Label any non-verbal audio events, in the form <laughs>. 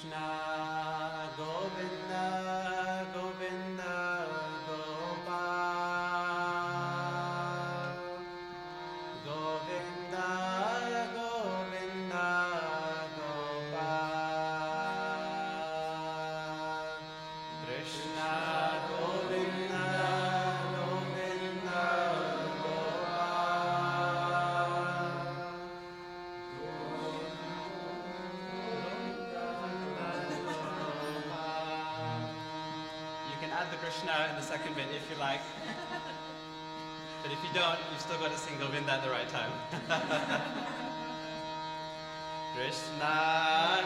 Krishna if you like. But if you don't, you've still got to sing Govinda at the right time. <laughs> Krishna